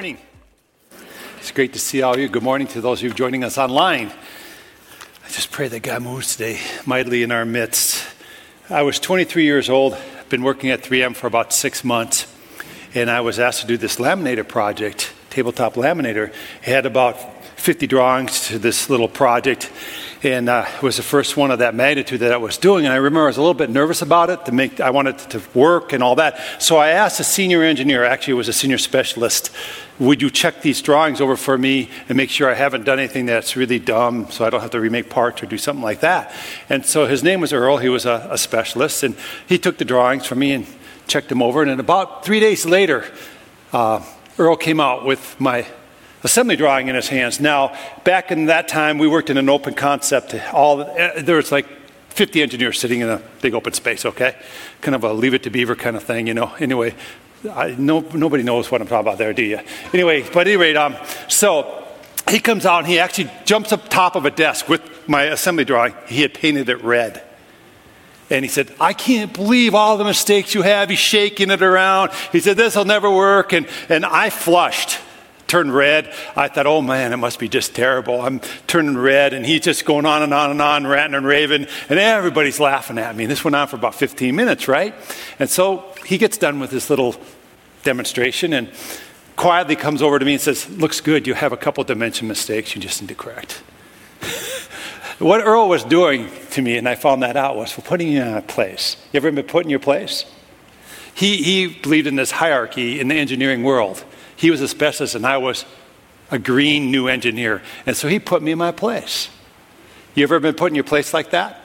Morning. It's great to see all of you. Good morning to those of you joining us online. I just pray that God moves today mightily in our midst. I was 23 years old, been working at 3M for about six months, and I was asked to do this laminator project, tabletop laminator. It had about 50 drawings to this little project, and uh, it was the first one of that magnitude that I was doing. And I remember I was a little bit nervous about it. To make, I wanted it to work and all that. So I asked a senior engineer, actually, it was a senior specialist, would you check these drawings over for me and make sure I haven't done anything that's really dumb, so I don't have to remake parts or do something like that? And so his name was Earl. He was a, a specialist, and he took the drawings from me and checked them over. And about three days later, uh, Earl came out with my assembly drawing in his hands. Now, back in that time, we worked in an open concept. All uh, there was like 50 engineers sitting in a big open space. Okay, kind of a leave it to Beaver kind of thing, you know. Anyway, I, no, nobody knows what I'm talking about there, do you? Anyway, but anyway, um, so he comes out and he actually jumps up top of a desk with my assembly drawing. He had painted it red. And he said, I can't believe all the mistakes you have. He's shaking it around. He said, This will never work. And, and I flushed turned red. I thought, oh man, it must be just terrible. I'm turning red, and he's just going on and on and on, ranting and raving, and everybody's laughing at me. And this went on for about 15 minutes, right? And so he gets done with this little demonstration and quietly comes over to me and says, Looks good. You have a couple dimension mistakes you just need to correct. what Earl was doing to me, and I found that out, was for putting you in a place. You ever been put in your place? He, he believed in this hierarchy in the engineering world. He was a specialist, and I was a green new engineer. And so he put me in my place. You ever been put in your place like that?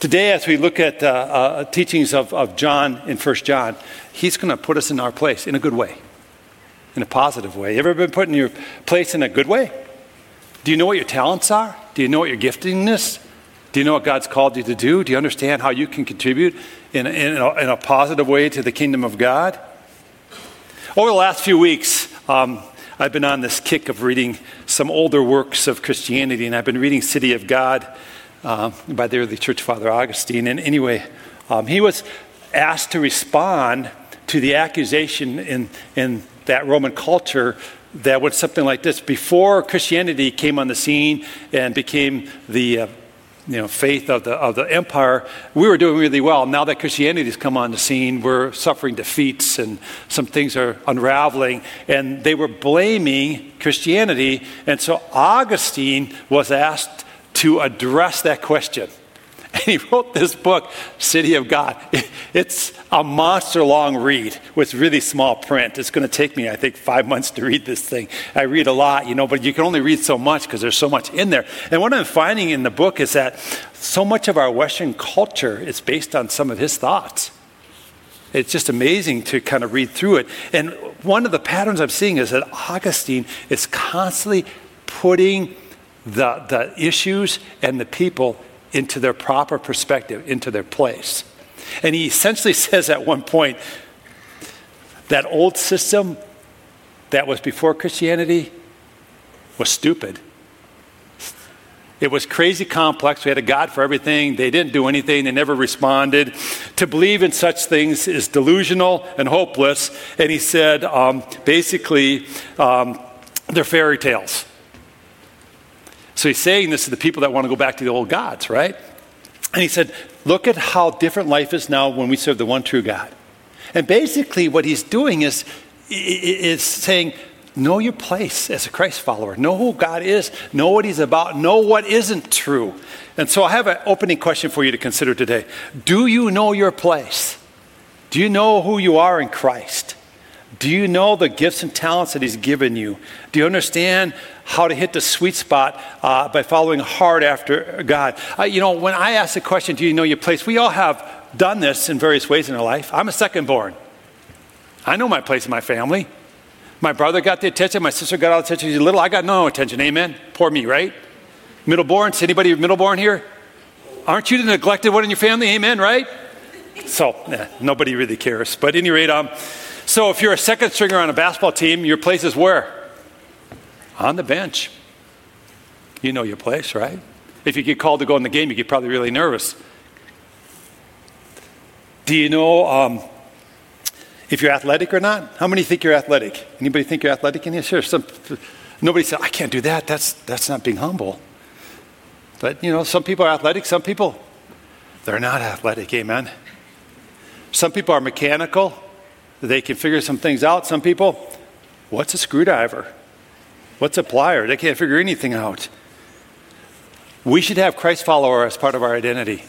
Today, as we look at uh, uh, teachings of, of John in First John, he's going to put us in our place in a good way, in a positive way. You ever been put in your place in a good way? Do you know what your talents are? Do you know what your giftingness? Do you know what God's called you to do? Do you understand how you can contribute in, in, a, in a positive way to the kingdom of God? Over the last few weeks, um, I've been on this kick of reading some older works of Christianity, and I've been reading City of God uh, by the early church father Augustine. And anyway, um, he was asked to respond to the accusation in, in that Roman culture that was something like this. Before Christianity came on the scene and became the uh, you know, faith of the, of the empire, we were doing really well. Now that Christianity has come on the scene, we're suffering defeats and some things are unraveling. And they were blaming Christianity. And so Augustine was asked to address that question. And he wrote this book, City of God. It's a monster long read with really small print. It's going to take me, I think, five months to read this thing. I read a lot, you know, but you can only read so much because there's so much in there. And what I'm finding in the book is that so much of our Western culture is based on some of his thoughts. It's just amazing to kind of read through it. And one of the patterns I'm seeing is that Augustine is constantly putting the, the issues and the people into their proper perspective, into their place. And he essentially says at one point that old system that was before Christianity was stupid. It was crazy complex. We had a God for everything. They didn't do anything. They never responded. To believe in such things is delusional and hopeless. And he said, um, basically, um, they're fairy tales. So he's saying this to the people that want to go back to the old gods, right? And he said, Look at how different life is now when we serve the one true God. And basically, what he's doing is, is saying, Know your place as a Christ follower. Know who God is. Know what He's about. Know what isn't true. And so I have an opening question for you to consider today. Do you know your place? Do you know who you are in Christ? Do you know the gifts and talents that He's given you? Do you understand how to hit the sweet spot uh, by following hard after God? Uh, you know, when I ask the question, Do you know your place? We all have done this in various ways in our life. I'm a second born. I know my place in my family. My brother got the attention, my sister got all the attention. She's little, I got no attention. Amen. Poor me, right? Middleborn, anybody middleborn here? Aren't you the neglected one in your family? Amen, right? So, eh, nobody really cares. But at any rate, um, so if you're a second stringer on a basketball team, your place is where? On the bench. You know your place, right? If you get called to go in the game, you get probably really nervous. Do you know um, If you're athletic or not? How many think you're athletic? Anybody think you're athletic in here? Sure. Some, nobody said, I can't do that. That's, that's not being humble. But, you know, some people are athletic, some people, they're not athletic. Amen. Some people are mechanical, they can figure some things out. Some people, what's a screwdriver? What's a plier? They can't figure anything out. We should have Christ follower as part of our identity.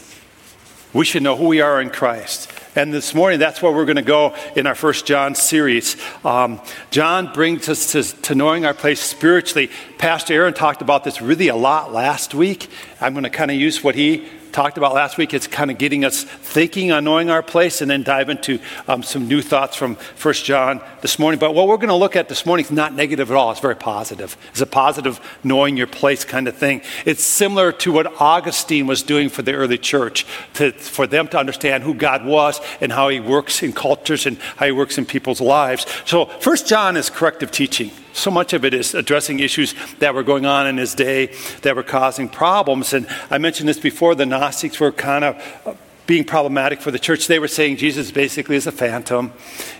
We should know who we are in Christ. And this morning, that's where we're going to go in our First John series. Um, John brings us to, to, knowing our place spiritually. Pastor Aaron talked about this really a lot last week. I'm going to kind of use what he talked about last week. It's kind of getting us thinking on knowing our place and then dive into um, some new thoughts from First John this morning. But what we're going to look at this morning is not negative at all. It's very positive. It's a positive knowing your place kind of thing. It's similar to what Augustine was doing for the early church, to, for them to understand who God was and how he works in cultures and how he works in people's lives. So First John is corrective teaching. So much of it is addressing issues that were going on in his day that were causing problems. And I mentioned this before the Gnostics were kind of being problematic for the church. They were saying Jesus basically is a phantom.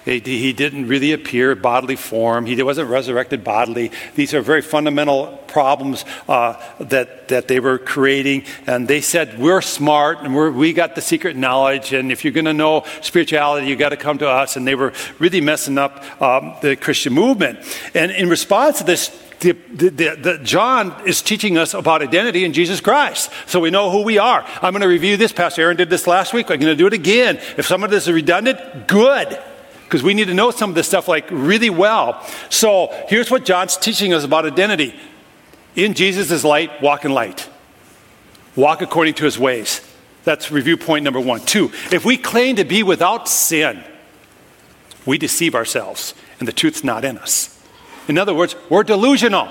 He didn't really appear bodily form. He wasn't resurrected bodily. These are very fundamental problems uh, that, that they were creating. And they said, We're smart and we're, we got the secret knowledge. And if you're going to know spirituality, you got to come to us. And they were really messing up um, the Christian movement. And in response to this, the, the, the, John is teaching us about identity in Jesus Christ. So we know who we are. I'm going to review this. Pastor Aaron did this last week. I'm going to do it again. If some of this is redundant, good. Because we need to know some of this stuff like really well. So here's what John's teaching us about identity. In Jesus' light, walk in light. Walk according to his ways. That's review point number one. Two, if we claim to be without sin, we deceive ourselves, and the truth's not in us. In other words, we're delusional.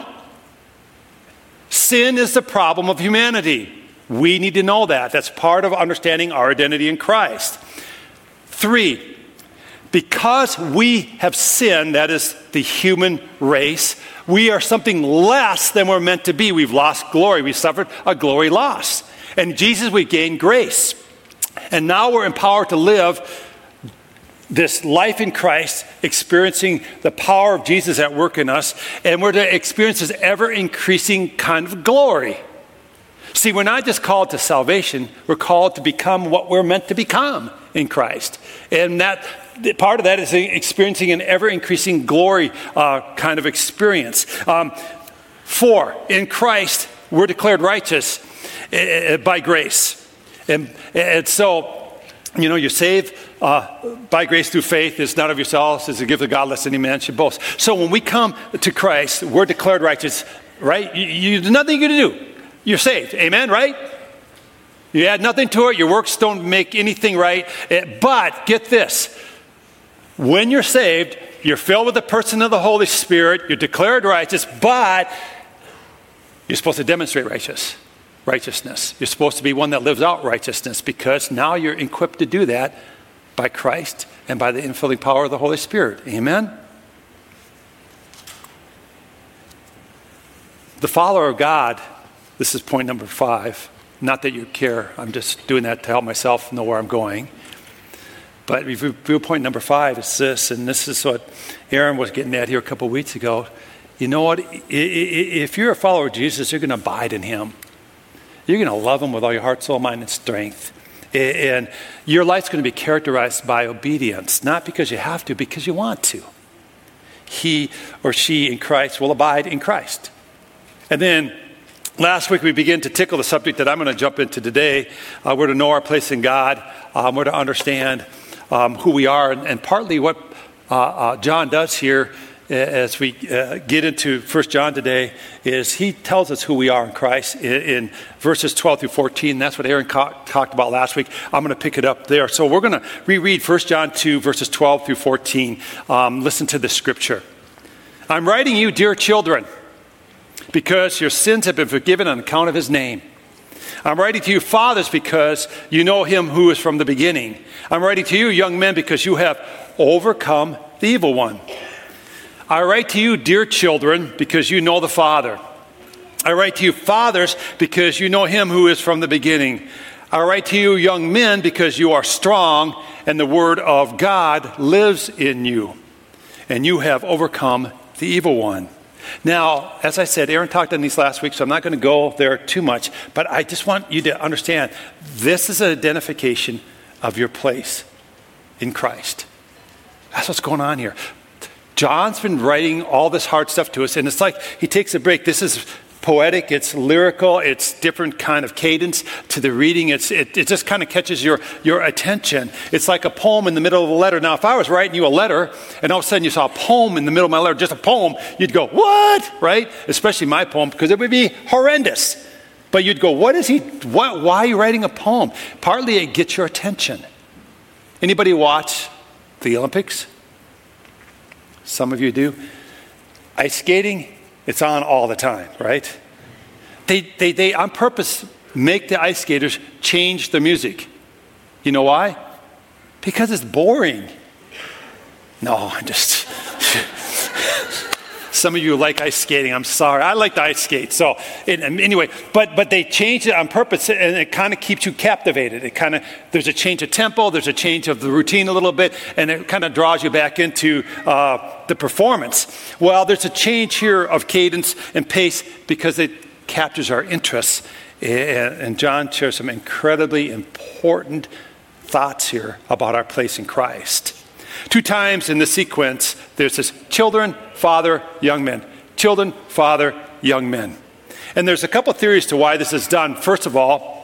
Sin is the problem of humanity. We need to know that. That's part of understanding our identity in Christ. Three, because we have sinned, that is the human race, we are something less than we're meant to be. We've lost glory. We've suffered a glory loss. And Jesus, we gained grace. And now we're empowered to live this life in Christ, experiencing the power of Jesus at work in us, and we're to experience this ever increasing kind of glory. See, we're not just called to salvation, we're called to become what we're meant to become in Christ. And that part of that is experiencing an ever increasing glory uh, kind of experience. Um, four, in Christ, we're declared righteous uh, by grace. And, and so, you know, you're saved uh, by grace through faith is not of yourselves, it's a gift of God, lest any man should boast. So when we come to Christ, we're declared righteous, right? You, you there's nothing you can do. You're saved. Amen, right? You add nothing to it. Your works don't make anything right. Eh, but get this when you're saved, you're filled with the person of the Holy Spirit, you're declared righteous, but you're supposed to demonstrate righteous righteousness. You're supposed to be one that lives out righteousness because now you're equipped to do that by Christ and by the infilling power of the Holy Spirit. Amen? The follower of God, this is point number five. Not that you care, I'm just doing that to help myself know where I'm going. But review point number five is this, and this is what Aaron was getting at here a couple weeks ago. You know what? If you're a follower of Jesus, you're going to abide in him. You're going to love him with all your heart, soul, mind, and strength. And your life's going to be characterized by obedience, not because you have to, because you want to. He or she in Christ will abide in Christ. And then last week we began to tickle the subject that I'm going to jump into today. Uh, we're to know our place in God, um, we're to understand um, who we are, and, and partly what uh, uh, John does here as we uh, get into First John today is he tells us who we are in Christ in, in verses 12 through 14. That's what Aaron co- talked about last week. I'm going to pick it up there. So we're going to reread First John 2, verses 12 through 14. Um, listen to the scripture. I'm writing you, dear children, because your sins have been forgiven on account of his name. I'm writing to you, fathers, because you know him who is from the beginning. I'm writing to you, young men, because you have overcome the evil one. I write to you, dear children, because you know the Father. I write to you, fathers, because you know him who is from the beginning. I write to you, young men, because you are strong, and the word of God lives in you, and you have overcome the evil one. Now, as I said, Aaron talked on these last week, so I'm not going to go there too much, but I just want you to understand this is an identification of your place in Christ. That's what's going on here. John's been writing all this hard stuff to us, and it's like he takes a break. This is poetic, it's lyrical, it's different kind of cadence to the reading. It's, it, it just kind of catches your, your attention. It's like a poem in the middle of a letter. Now, if I was writing you a letter and all of a sudden you saw a poem in the middle of my letter, just a poem, you'd go, What? Right? Especially my poem, because it would be horrendous. But you'd go, What is he? What, why are you writing a poem? Partly it gets your attention. Anybody watch the Olympics? Some of you do. Ice skating, it's on all the time, right? They, they, they on purpose make the ice skaters change the music. You know why? Because it's boring. No, I'm just. Some of you like ice skating. I'm sorry. I like to ice skate. So anyway, but but they changed it on purpose, and it kind of keeps you captivated. It kind of there's a change of tempo, there's a change of the routine a little bit, and it kind of draws you back into uh, the performance. Well, there's a change here of cadence and pace because it captures our interests. And John shares some incredibly important thoughts here about our place in Christ. Two times in the sequence, there's this children, father, young men. Children, father, young men. And there's a couple theories to why this is done. First of all,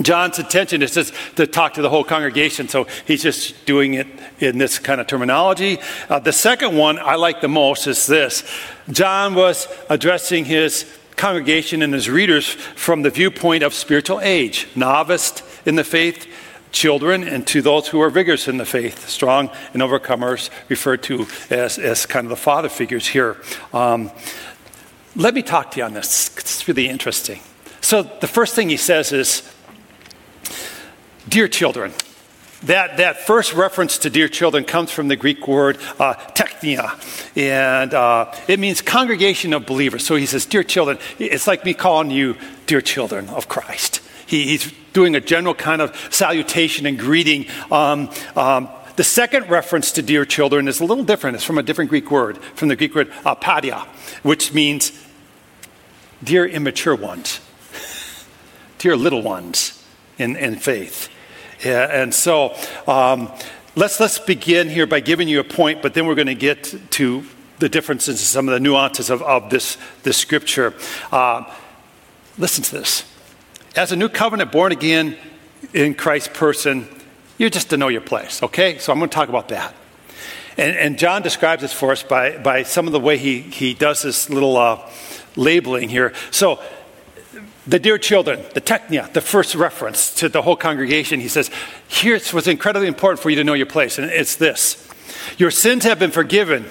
John's intention is just to talk to the whole congregation, so he's just doing it in this kind of terminology. Uh, the second one I like the most is this John was addressing his congregation and his readers from the viewpoint of spiritual age, novice in the faith, children and to those who are vigorous in the faith, strong and overcomers, referred to as, as kind of the father figures here. Um, let me talk to you on this. It's really interesting. So, the first thing he says is, Dear children, that, that first reference to dear children comes from the Greek word uh, teknia, and uh, it means congregation of believers. So he says, Dear children, it's like me calling you dear children of Christ. He, he's doing a general kind of salutation and greeting. Um, um, the second reference to dear children is a little different. It's from a different Greek word, from the Greek word apadia, which means dear immature ones, dear little ones in, in faith. Yeah, and so um, let's, let's begin here by giving you a point, but then we're going to get to the differences, and some of the nuances of, of this, this scripture. Uh, listen to this. As a new covenant, born again in Christ's person, you're just to know your place, okay? So I'm going to talk about that. And, and John describes this for us by, by some of the way he, he does this little uh, labeling here. So, the dear children, the teknia, the first reference to the whole congregation, he says, here's what's incredibly important for you to know your place, and it's this Your sins have been forgiven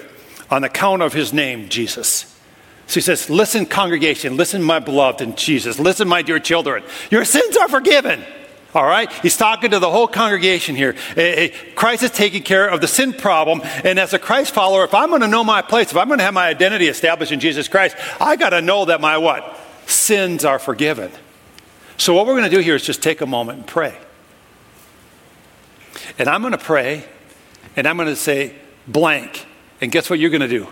on account of his name, Jesus. So he says, Listen, congregation, listen, my beloved in Jesus, listen, my dear children, your sins are forgiven. All right? He's talking to the whole congregation here. Eh, eh, Christ is taking care of the sin problem. And as a Christ follower, if I'm going to know my place, if I'm going to have my identity established in Jesus Christ, I got to know that my what? Sins are forgiven. So what we're going to do here is just take a moment and pray. And I'm going to pray, and I'm going to say blank. And guess what you're going to do?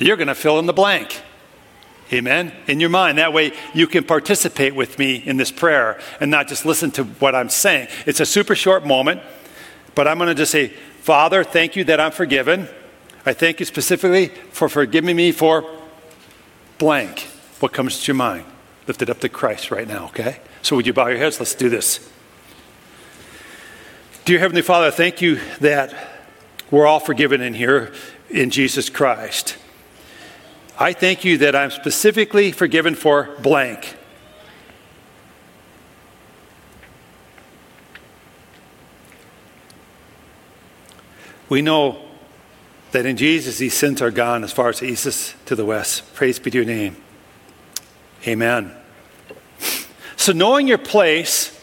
You're going to fill in the blank. Amen? In your mind. That way you can participate with me in this prayer and not just listen to what I'm saying. It's a super short moment, but I'm going to just say, Father, thank you that I'm forgiven. I thank you specifically for forgiving me for blank. What comes to your mind? Lift it up to Christ right now, okay? So would you bow your heads? Let's do this. Dear Heavenly Father, thank you that we're all forgiven in here in Jesus Christ. I thank you that I'm specifically forgiven for blank. We know that in Jesus these sins are gone as far as the east is to the west. Praise be to your name. Amen. So, knowing your place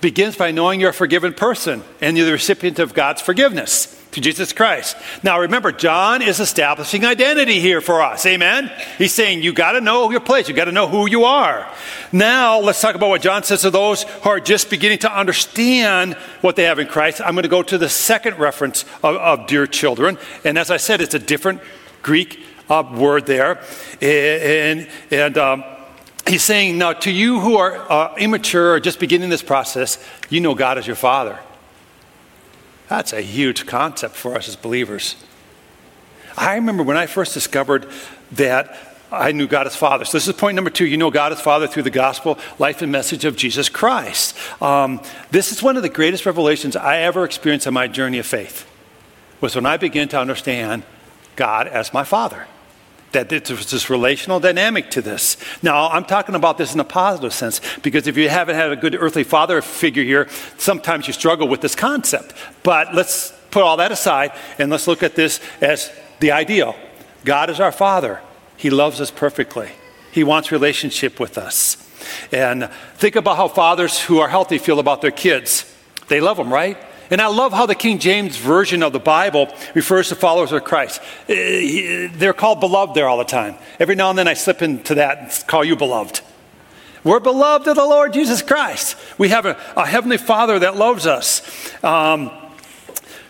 begins by knowing you're a forgiven person and you're the recipient of God's forgiveness. To Jesus Christ. Now remember, John is establishing identity here for us. Amen? He's saying you got to know your place, you got to know who you are. Now let's talk about what John says to those who are just beginning to understand what they have in Christ. I'm going to go to the second reference of, of dear children. And as I said, it's a different Greek uh, word there. And, and um, he's saying, now to you who are uh, immature or just beginning this process, you know God as your Father. That's a huge concept for us as believers. I remember when I first discovered that I knew God as Father. So, this is point number two. You know God as Father through the gospel, life, and message of Jesus Christ. Um, this is one of the greatest revelations I ever experienced in my journey of faith, was when I began to understand God as my Father that there's this relational dynamic to this. Now, I'm talking about this in a positive sense because if you haven't had a good earthly father figure here, sometimes you struggle with this concept. But let's put all that aside and let's look at this as the ideal. God is our father, He loves us perfectly, He wants relationship with us. And think about how fathers who are healthy feel about their kids. They love them, right? And I love how the King James Version of the Bible refers to followers of Christ. Eh, they're called beloved there all the time. Every now and then I slip into that and call you beloved. We're beloved of the Lord Jesus Christ. We have a, a Heavenly Father that loves us. Um,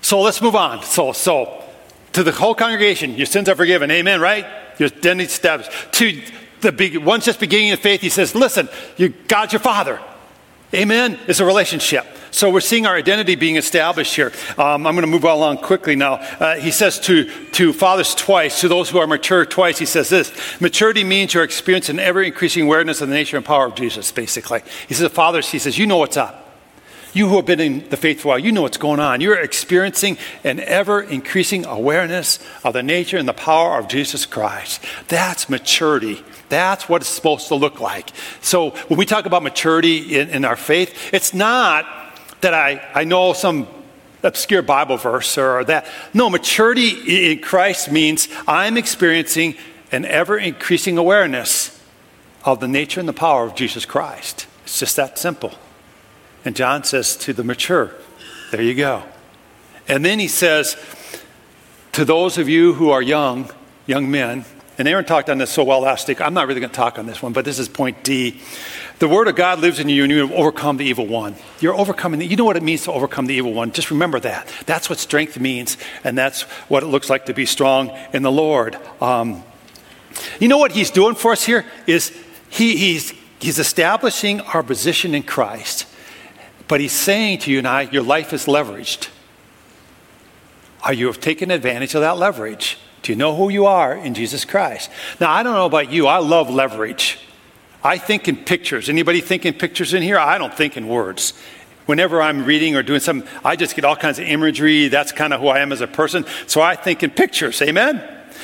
so let's move on. So, so to the whole congregation, your sins are forgiven. Amen, right? Your identity steps To the big, one's just beginning in faith, he says, listen, you, God's your Father. Amen? It's a relationship. So we're seeing our identity being established here. Um, I'm going to move along quickly now. Uh, he says to, to fathers twice, to those who are mature twice, he says this Maturity means you're experiencing ever increasing awareness of the nature and power of Jesus, basically. He says, to Fathers, he says, you know what's up. You who have been in the faith for a while, you know what's going on. You're experiencing an ever increasing awareness of the nature and the power of Jesus Christ. That's maturity. That's what it's supposed to look like. So when we talk about maturity in, in our faith, it's not that I, I know some obscure Bible verse or that. No, maturity in Christ means I'm experiencing an ever increasing awareness of the nature and the power of Jesus Christ. It's just that simple. And John says to the mature, there you go. And then he says, to those of you who are young, young men, and Aaron talked on this so well last week. I'm not really going to talk on this one, but this is point D. The Word of God lives in you and you overcome the evil one. You're overcoming, the, you know what it means to overcome the evil one. Just remember that. That's what strength means, and that's what it looks like to be strong in the Lord. Um, you know what He's doing for us here? Is he, he's, he's establishing our position in Christ. But he's saying to you and I, your life is leveraged. Are you have taken advantage of that leverage? Do you know who you are in Jesus Christ? Now, I don't know about you. I love leverage. I think in pictures. Anybody think in pictures in here? I don't think in words. Whenever I'm reading or doing something, I just get all kinds of imagery. That's kind of who I am as a person. So I think in pictures. Amen?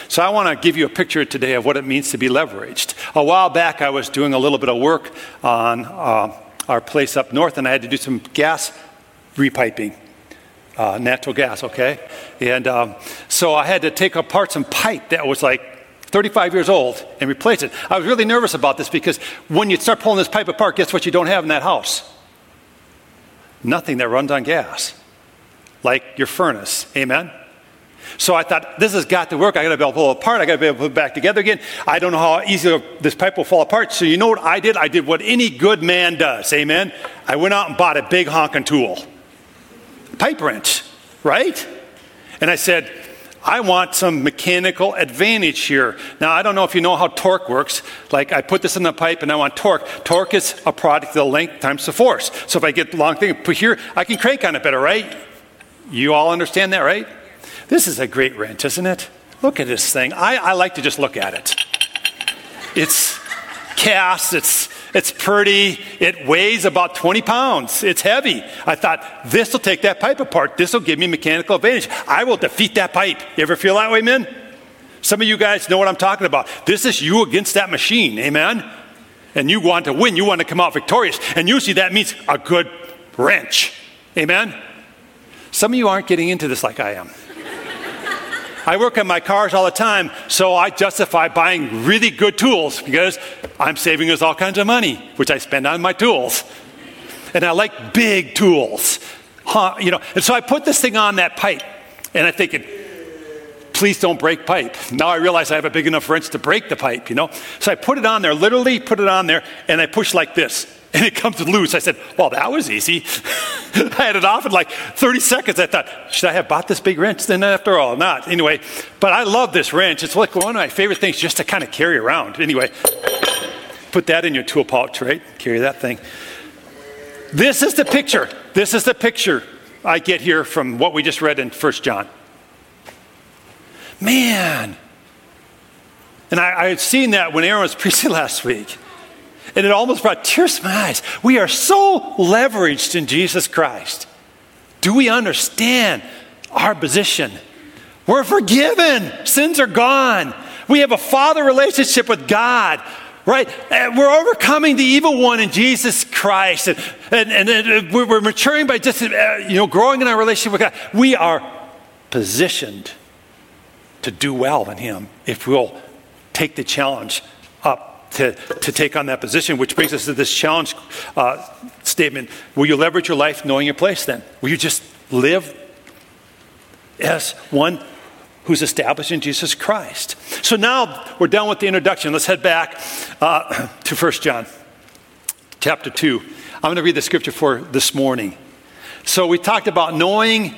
So I want to give you a picture today of what it means to be leveraged. A while back, I was doing a little bit of work on. Uh, our place up north, and I had to do some gas repiping, uh, natural gas, okay? And um, so I had to take apart some pipe that was like 35 years old and replace it. I was really nervous about this because when you start pulling this pipe apart, guess what you don't have in that house? Nothing that runs on gas, like your furnace. Amen? So I thought, this has got to work. I got to be able to pull it apart. I got to be able to put it back together again. I don't know how easy this pipe will fall apart. So you know what I did? I did what any good man does. Amen. I went out and bought a big honking tool, pipe wrench, right? And I said, I want some mechanical advantage here. Now, I don't know if you know how torque works. Like, I put this in the pipe and I want torque. Torque is a product of the length times the force. So if I get the long thing, put here, I can crank on it better, right? You all understand that, right? This is a great wrench, isn't it? Look at this thing. I, I like to just look at it. It's cast, it's, it's pretty, it weighs about 20 pounds, it's heavy. I thought, this will take that pipe apart, this will give me mechanical advantage. I will defeat that pipe. You ever feel that way, men? Some of you guys know what I'm talking about. This is you against that machine, amen? And you want to win, you want to come out victorious. And usually that means a good wrench, amen? Some of you aren't getting into this like I am. I work on my cars all the time, so I justify buying really good tools because I'm saving us all kinds of money, which I spend on my tools. And I like big tools. Huh, you know, and so I put this thing on that pipe. And I think thinking, please don't break pipe. Now I realize I have a big enough wrench to break the pipe, you know? So I put it on there, literally put it on there, and I push like this. And it comes loose. I said, Well, that was easy. I had it off in like 30 seconds. I thought, Should I have bought this big wrench then after all? Not. Anyway, but I love this wrench. It's like one of my favorite things just to kind of carry around. Anyway, put that in your tool pouch, right? Carry that thing. This is the picture. This is the picture I get here from what we just read in 1 John. Man. And I, I had seen that when Aaron was preaching last week. And it almost brought tears to my eyes. We are so leveraged in Jesus Christ. Do we understand our position? We're forgiven. Sins are gone. We have a father relationship with God, right? We're overcoming the evil one in Jesus Christ. And, and, and we're maturing by just, uh, you know, growing in our relationship with God. We are positioned to do well in Him if we'll take the challenge up to, to take on that position, which brings us to this challenge uh, statement. Will you leverage your life knowing your place then? Will you just live as one who's established in Jesus Christ? So now we're done with the introduction. Let's head back uh, to 1 John chapter 2. I'm going to read the scripture for this morning. So we talked about knowing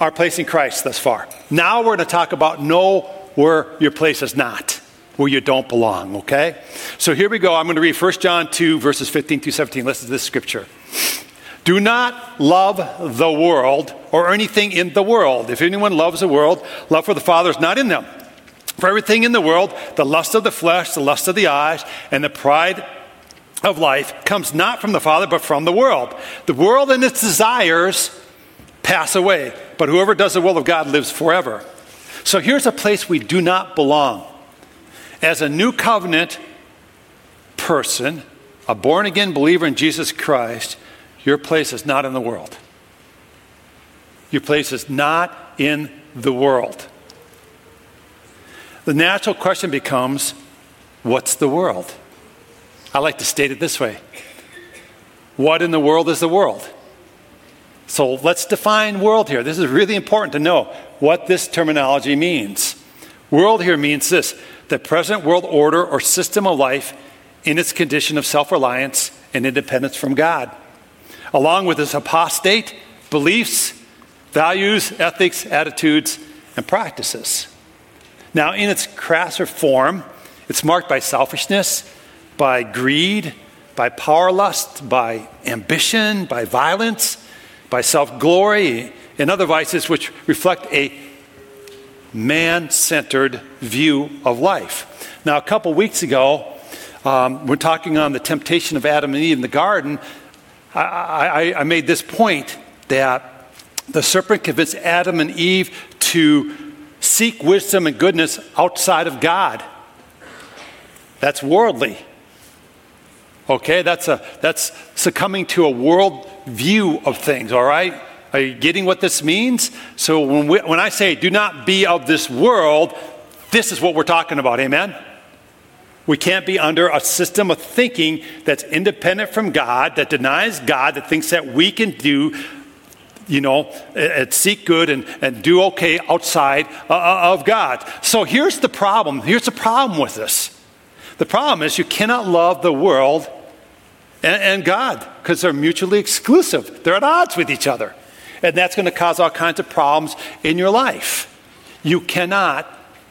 our place in Christ thus far. Now we're going to talk about know where your place is not, where you don't belong, okay? So here we go. I'm going to read 1 John 2, verses 15 to 17. Listen to this scripture. Do not love the world or anything in the world. If anyone loves the world, love for the Father is not in them. For everything in the world, the lust of the flesh, the lust of the eyes, and the pride of life comes not from the Father, but from the world. The world and its desires pass away, but whoever does the will of God lives forever. So here's a place we do not belong. As a new covenant person, a born again believer in Jesus Christ, your place is not in the world. Your place is not in the world. The natural question becomes what's the world? I like to state it this way What in the world is the world? So let's define world here. This is really important to know what this terminology means. World here means this the present world order or system of life in its condition of self reliance and independence from God, along with its apostate beliefs, values, ethics, attitudes, and practices. Now, in its crasser form, it's marked by selfishness, by greed, by power lust, by ambition, by violence, by self glory and other vices which reflect a man centered view of life. Now, a couple weeks ago, um, we're talking on the temptation of Adam and Eve in the garden. I, I, I made this point that the serpent convinced Adam and Eve to seek wisdom and goodness outside of God. That's worldly. Okay, that's, a, that's succumbing to a world view of things, all right? Are you getting what this means? So when, we, when I say do not be of this world, this is what we're talking about, amen? We can't be under a system of thinking that's independent from God, that denies God, that thinks that we can do, you know, and seek good and, and do okay outside uh, uh, of God. So here's the problem. Here's the problem with this. The problem is you cannot love the world and, and God because they're mutually exclusive. They're at odds with each other. And that's going to cause all kinds of problems in your life. You cannot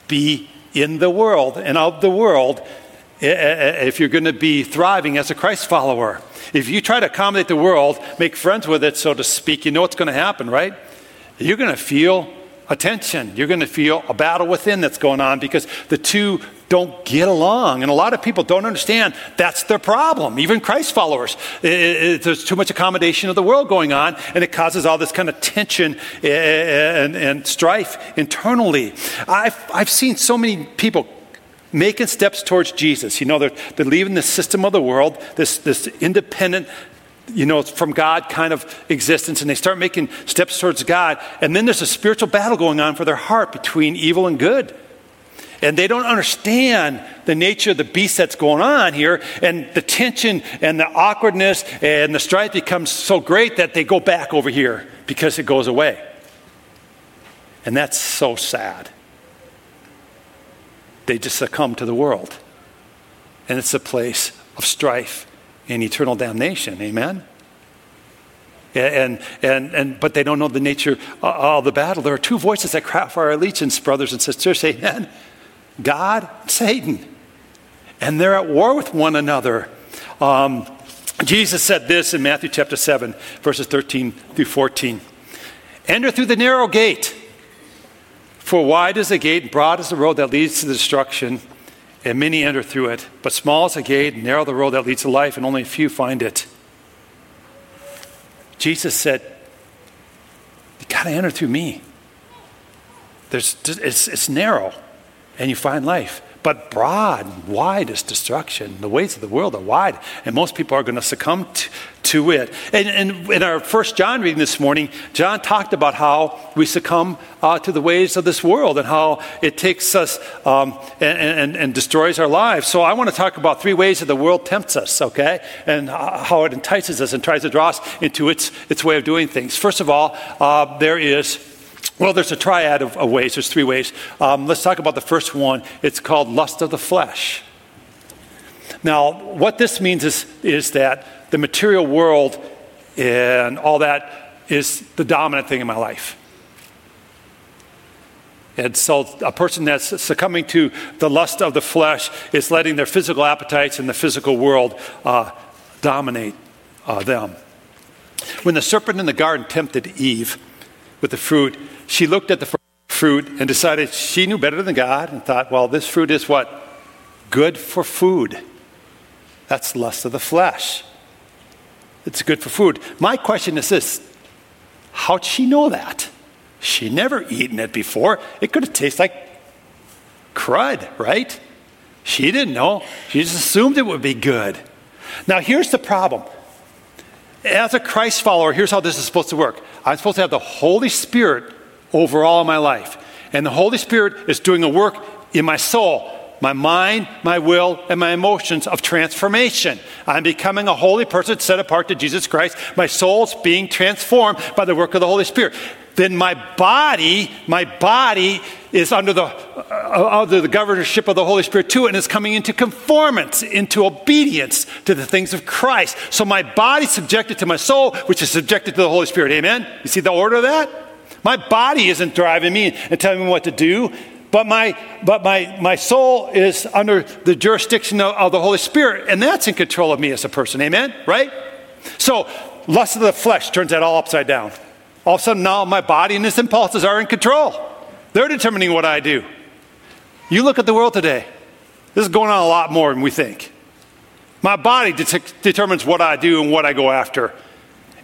be in the world and of the world if you're going to be thriving as a Christ follower. If you try to accommodate the world, make friends with it, so to speak, you know what's going to happen, right? You're going to feel a tension. You're going to feel a battle within that's going on because the two don't get along. And a lot of people don't understand that's their problem. Even Christ followers. It, it, there's too much accommodation of the world going on, and it causes all this kind of tension and, and strife internally. I've, I've seen so many people making steps towards Jesus. You know, they're, they're leaving the system of the world, this, this independent you know, from God kind of existence, and they start making steps towards God. And then there's a spiritual battle going on for their heart between evil and good and they don't understand the nature of the beast that's going on here, and the tension and the awkwardness and the strife becomes so great that they go back over here because it goes away. And that's so sad. They just succumb to the world. And it's a place of strife and eternal damnation. Amen? And, and, and, but they don't know the nature of the battle. There are two voices that cry for our allegiance, brothers and sisters. Amen. God, Satan. And they're at war with one another. Um, Jesus said this in Matthew chapter 7, verses 13 through 14 Enter through the narrow gate, for wide is the gate, and broad is the road that leads to destruction, and many enter through it. But small is the gate, and narrow the road that leads to life, and only a few find it. Jesus said, You got to enter through me. There's, it's, it's narrow, and you find life. But broad and wide is destruction. The ways of the world are wide, and most people are going to succumb to, to it. And, and, in our first John reading this morning, John talked about how we succumb uh, to the ways of this world and how it takes us um, and, and, and, destroys our lives. So I want to talk about three ways that the world tempts us, okay? And how it entices us and tries to draw us into its, its way of doing things. First of all, uh, there is well, there's a triad of, of ways, there's three ways. Um, let's talk about the first one. It's called lust of the flesh. Now, what this means is, is that the material world and all that is the dominant thing in my life. And so, a person that's succumbing to the lust of the flesh is letting their physical appetites in the physical world uh, dominate uh, them. When the serpent in the garden tempted Eve with the fruit, she looked at the fruit and decided she knew better than God and thought, well, this fruit is what? Good for food. That's lust of the flesh. It's good for food. My question is this how'd she know that? She never eaten it before. It could have tasted like crud, right? She didn't know. She just assumed it would be good. Now, here's the problem. As a Christ follower, here's how this is supposed to work I'm supposed to have the Holy Spirit over all my life. And the Holy Spirit is doing a work in my soul, my mind, my will, and my emotions of transformation. I'm becoming a holy person set apart to Jesus Christ. My soul's being transformed by the work of the Holy Spirit. Then my body, my body is under the, uh, under the governorship of the Holy Spirit too, and is coming into conformance, into obedience to the things of Christ. So my body's subjected to my soul, which is subjected to the Holy Spirit. Amen? You see the order of that? My body isn't driving me and telling me what to do, but my, but my, my soul is under the jurisdiction of, of the Holy Spirit, and that's in control of me as a person. Amen? Right? So, lust of the flesh turns that all upside down. All of a sudden, now my body and its impulses are in control. They're determining what I do. You look at the world today, this is going on a lot more than we think. My body de- determines what I do and what I go after.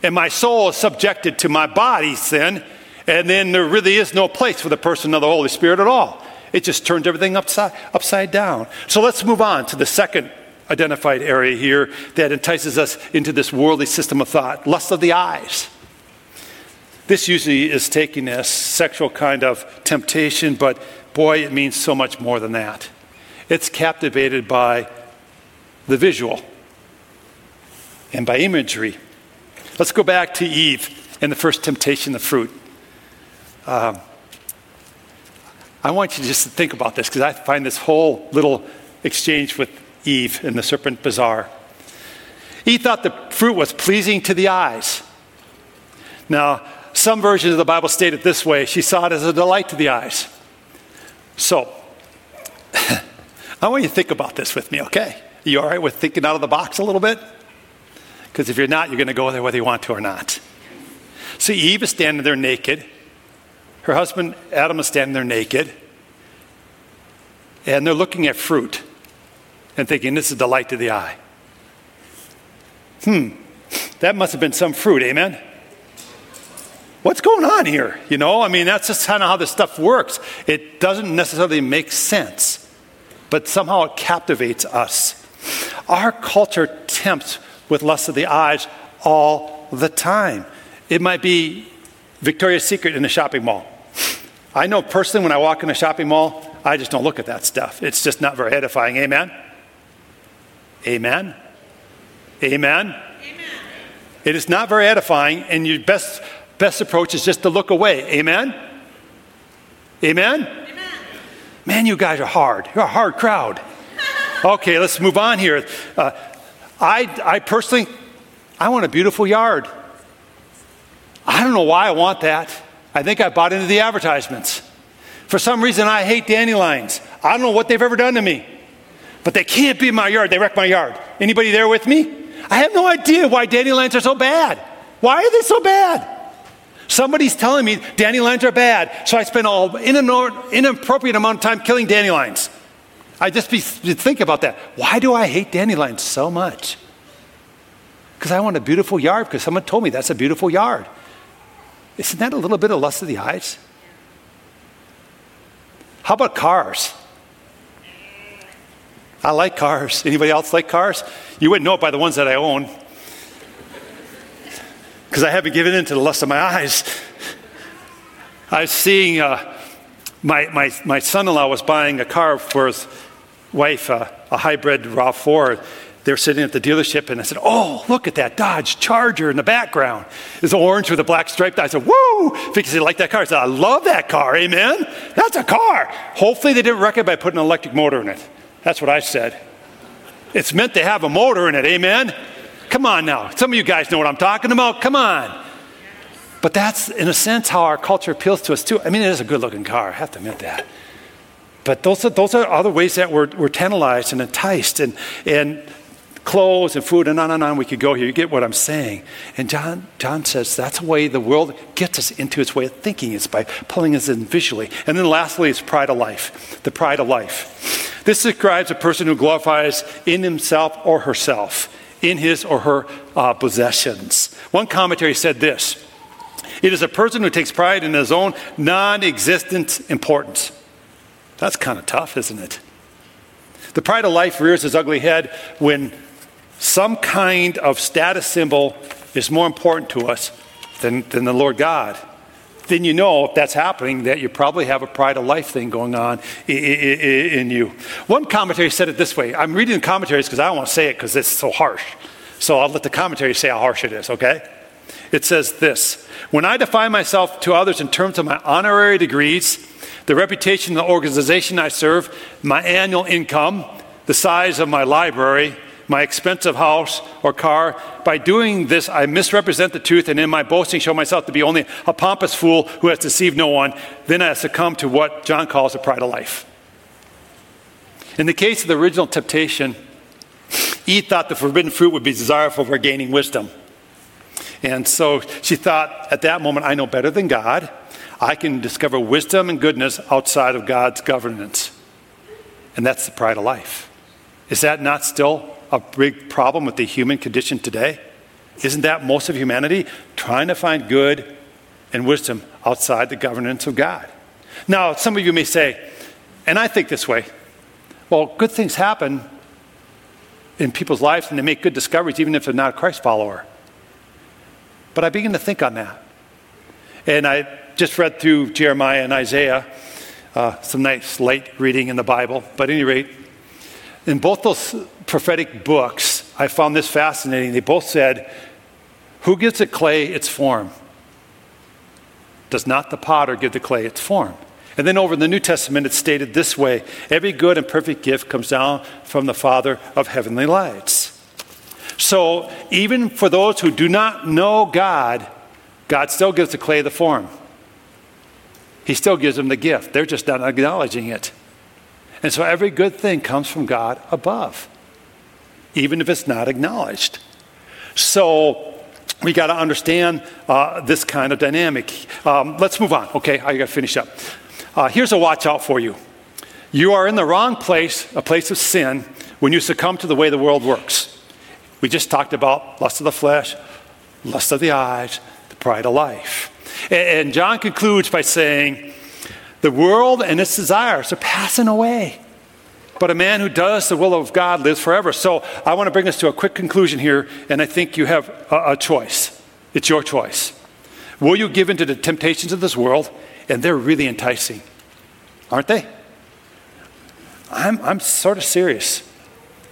And my soul is subjected to my body's sin and then there really is no place for the person of the Holy Spirit at all. It just turns everything upside, upside down. So let's move on to the second identified area here that entices us into this worldly system of thought lust of the eyes. This usually is taken as sexual kind of temptation, but boy, it means so much more than that. It's captivated by the visual and by imagery. Let's go back to Eve and the first temptation of fruit. Um, I want you just to think about this because I find this whole little exchange with Eve in the serpent bizarre. Eve thought the fruit was pleasing to the eyes. Now, some versions of the Bible state it this way she saw it as a delight to the eyes. So, I want you to think about this with me, okay? You all right with thinking out of the box a little bit? Because if you're not, you're going to go there whether you want to or not. So, Eve is standing there naked. Her husband Adam is standing there naked, and they're looking at fruit and thinking, this is delight to the eye. Hmm, that must have been some fruit, amen? What's going on here? You know, I mean, that's just kind of how this stuff works. It doesn't necessarily make sense, but somehow it captivates us. Our culture tempts with lust of the eyes all the time. It might be Victoria's Secret in a shopping mall. I know personally when I walk in a shopping mall, I just don't look at that stuff. It's just not very edifying. Amen? Amen? Amen? Amen. It is not very edifying, and your best, best approach is just to look away. Amen? Amen? Amen? Man, you guys are hard. You're a hard crowd. Okay, let's move on here. Uh, I, I personally, I want a beautiful yard. I don't know why I want that. I think I bought into the advertisements. For some reason, I hate dandelions. I don't know what they've ever done to me, but they can't be in my yard. They wreck my yard. Anybody there with me? I have no idea why dandelions are so bad. Why are they so bad? Somebody's telling me dandelions are bad, so I spend an inappropriate amount of time killing dandelions. I just be, think about that. Why do I hate dandelions so much? Because I want a beautiful yard, because someone told me that's a beautiful yard. Isn't that a little bit of lust of the eyes? How about cars? I like cars. Anybody else like cars? You wouldn't know it by the ones that I own. Because I haven't given in to the lust of my eyes. I was seeing uh, my, my, my son in law was buying a car for his wife, uh, a hybrid RAV4. They were sitting at the dealership, and I said, Oh, look at that Dodge Charger in the background. It's orange with a black stripe. I said, Woo! Because they like that car. I said, I love that car. Amen. That's a car. Hopefully, they didn't wreck it by putting an electric motor in it. That's what I said. It's meant to have a motor in it. Amen. Come on now. Some of you guys know what I'm talking about. Come on. But that's, in a sense, how our culture appeals to us, too. I mean, it is a good looking car. I have to admit that. But those are, those are other ways that we're, we're tantalized and enticed. And, and clothes and food and on and on we could go here. You get what I'm saying. And John, John says that's the way the world gets us into its way of thinking is by pulling us in visually. And then lastly, it's pride of life. The pride of life. This describes a person who glorifies in himself or herself, in his or her uh, possessions. One commentary said this It is a person who takes pride in his own non existent importance. That's kind of tough, isn't it? The pride of life rears its ugly head when some kind of status symbol is more important to us than, than the Lord God, then you know if that's happening that you probably have a pride of life thing going on in, in, in you. One commentary said it this way. I'm reading the commentaries because I don't want to say it because it's so harsh. So I'll let the commentary say how harsh it is, okay? It says this When I define myself to others in terms of my honorary degrees, the reputation of the organization I serve, my annual income, the size of my library, my expensive house or car. By doing this, I misrepresent the truth, and in my boasting, show myself to be only a pompous fool who has deceived no one. Then I succumb to what John calls the pride of life. In the case of the original temptation, Eve thought the forbidden fruit would be desirable for gaining wisdom. And so she thought, at that moment, I know better than God. I can discover wisdom and goodness outside of God's governance. And that's the pride of life. Is that not still a big problem with the human condition today? Isn't that most of humanity trying to find good and wisdom outside the governance of God? Now, some of you may say, and I think this way well, good things happen in people's lives and they make good discoveries even if they're not a Christ follower. But I begin to think on that. And I just read through Jeremiah and Isaiah, uh, some nice light reading in the Bible. But at any rate, in both those prophetic books, I found this fascinating. They both said, Who gives the clay its form? Does not the potter give the clay its form? And then over in the New Testament, it's stated this way Every good and perfect gift comes down from the Father of heavenly lights. So even for those who do not know God, God still gives the clay the form. He still gives them the gift. They're just not acknowledging it. And so every good thing comes from God above, even if it's not acknowledged. So we got to understand uh, this kind of dynamic. Um, let's move on. Okay, I got to finish up. Uh, here's a watch out for you. You are in the wrong place, a place of sin, when you succumb to the way the world works. We just talked about lust of the flesh, lust of the eyes, the pride of life. And, and John concludes by saying, the world and its desires are passing away. But a man who does the will of God lives forever. So I want to bring us to a quick conclusion here, and I think you have a, a choice. It's your choice. Will you give in to the temptations of this world? And they're really enticing, aren't they? I'm, I'm sort of serious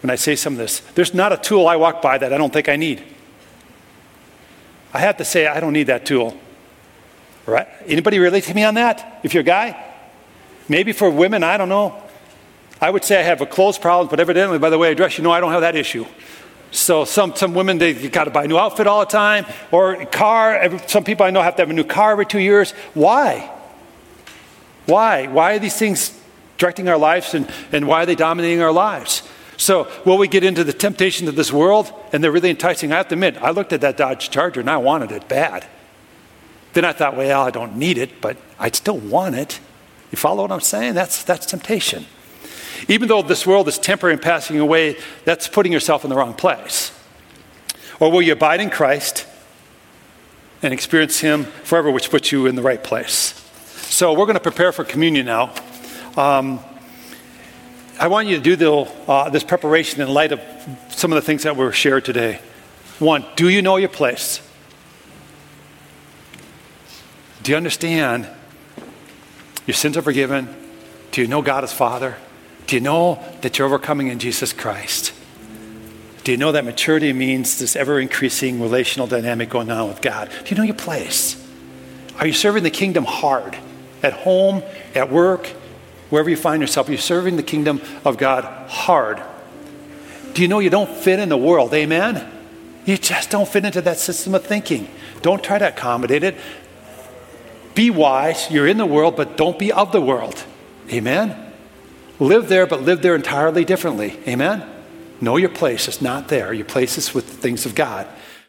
when I say some of this. There's not a tool I walk by that I don't think I need. I have to say, I don't need that tool. Right? Anybody relate to me on that? If you're a guy? Maybe for women, I don't know. I would say I have a clothes problem, but evidently, by the way I dress, you know I don't have that issue. So some, some women, they got to buy a new outfit all the time, or car. Every, some people I know have to have a new car every two years. Why? Why? Why are these things directing our lives and, and why are they dominating our lives? So, will we get into the temptations of this world and they're really enticing? I have to admit, I looked at that Dodge Charger and I wanted it bad. Then I thought, well, I don't need it, but I still want it. You follow what I'm saying? That's, that's temptation. Even though this world is temporary and passing away, that's putting yourself in the wrong place. Or will you abide in Christ and experience Him forever, which puts you in the right place? So we're going to prepare for communion now. Um, I want you to do the, uh, this preparation in light of some of the things that were shared today. One, do you know your place? Do you understand your sins are forgiven? Do you know God as Father? Do you know that you're overcoming in Jesus Christ? Do you know that maturity means this ever increasing relational dynamic going on with God? Do you know your place? Are you serving the kingdom hard? at home, at work, wherever you find yourself, you're serving the kingdom of God hard. Do you know you don't fit in the world? Amen? You just don't fit into that system of thinking. Don't try to accommodate it. Be wise. You're in the world, but don't be of the world. Amen? Live there, but live there entirely differently. Amen? Know your place. It's not there. Your place is with the things of God.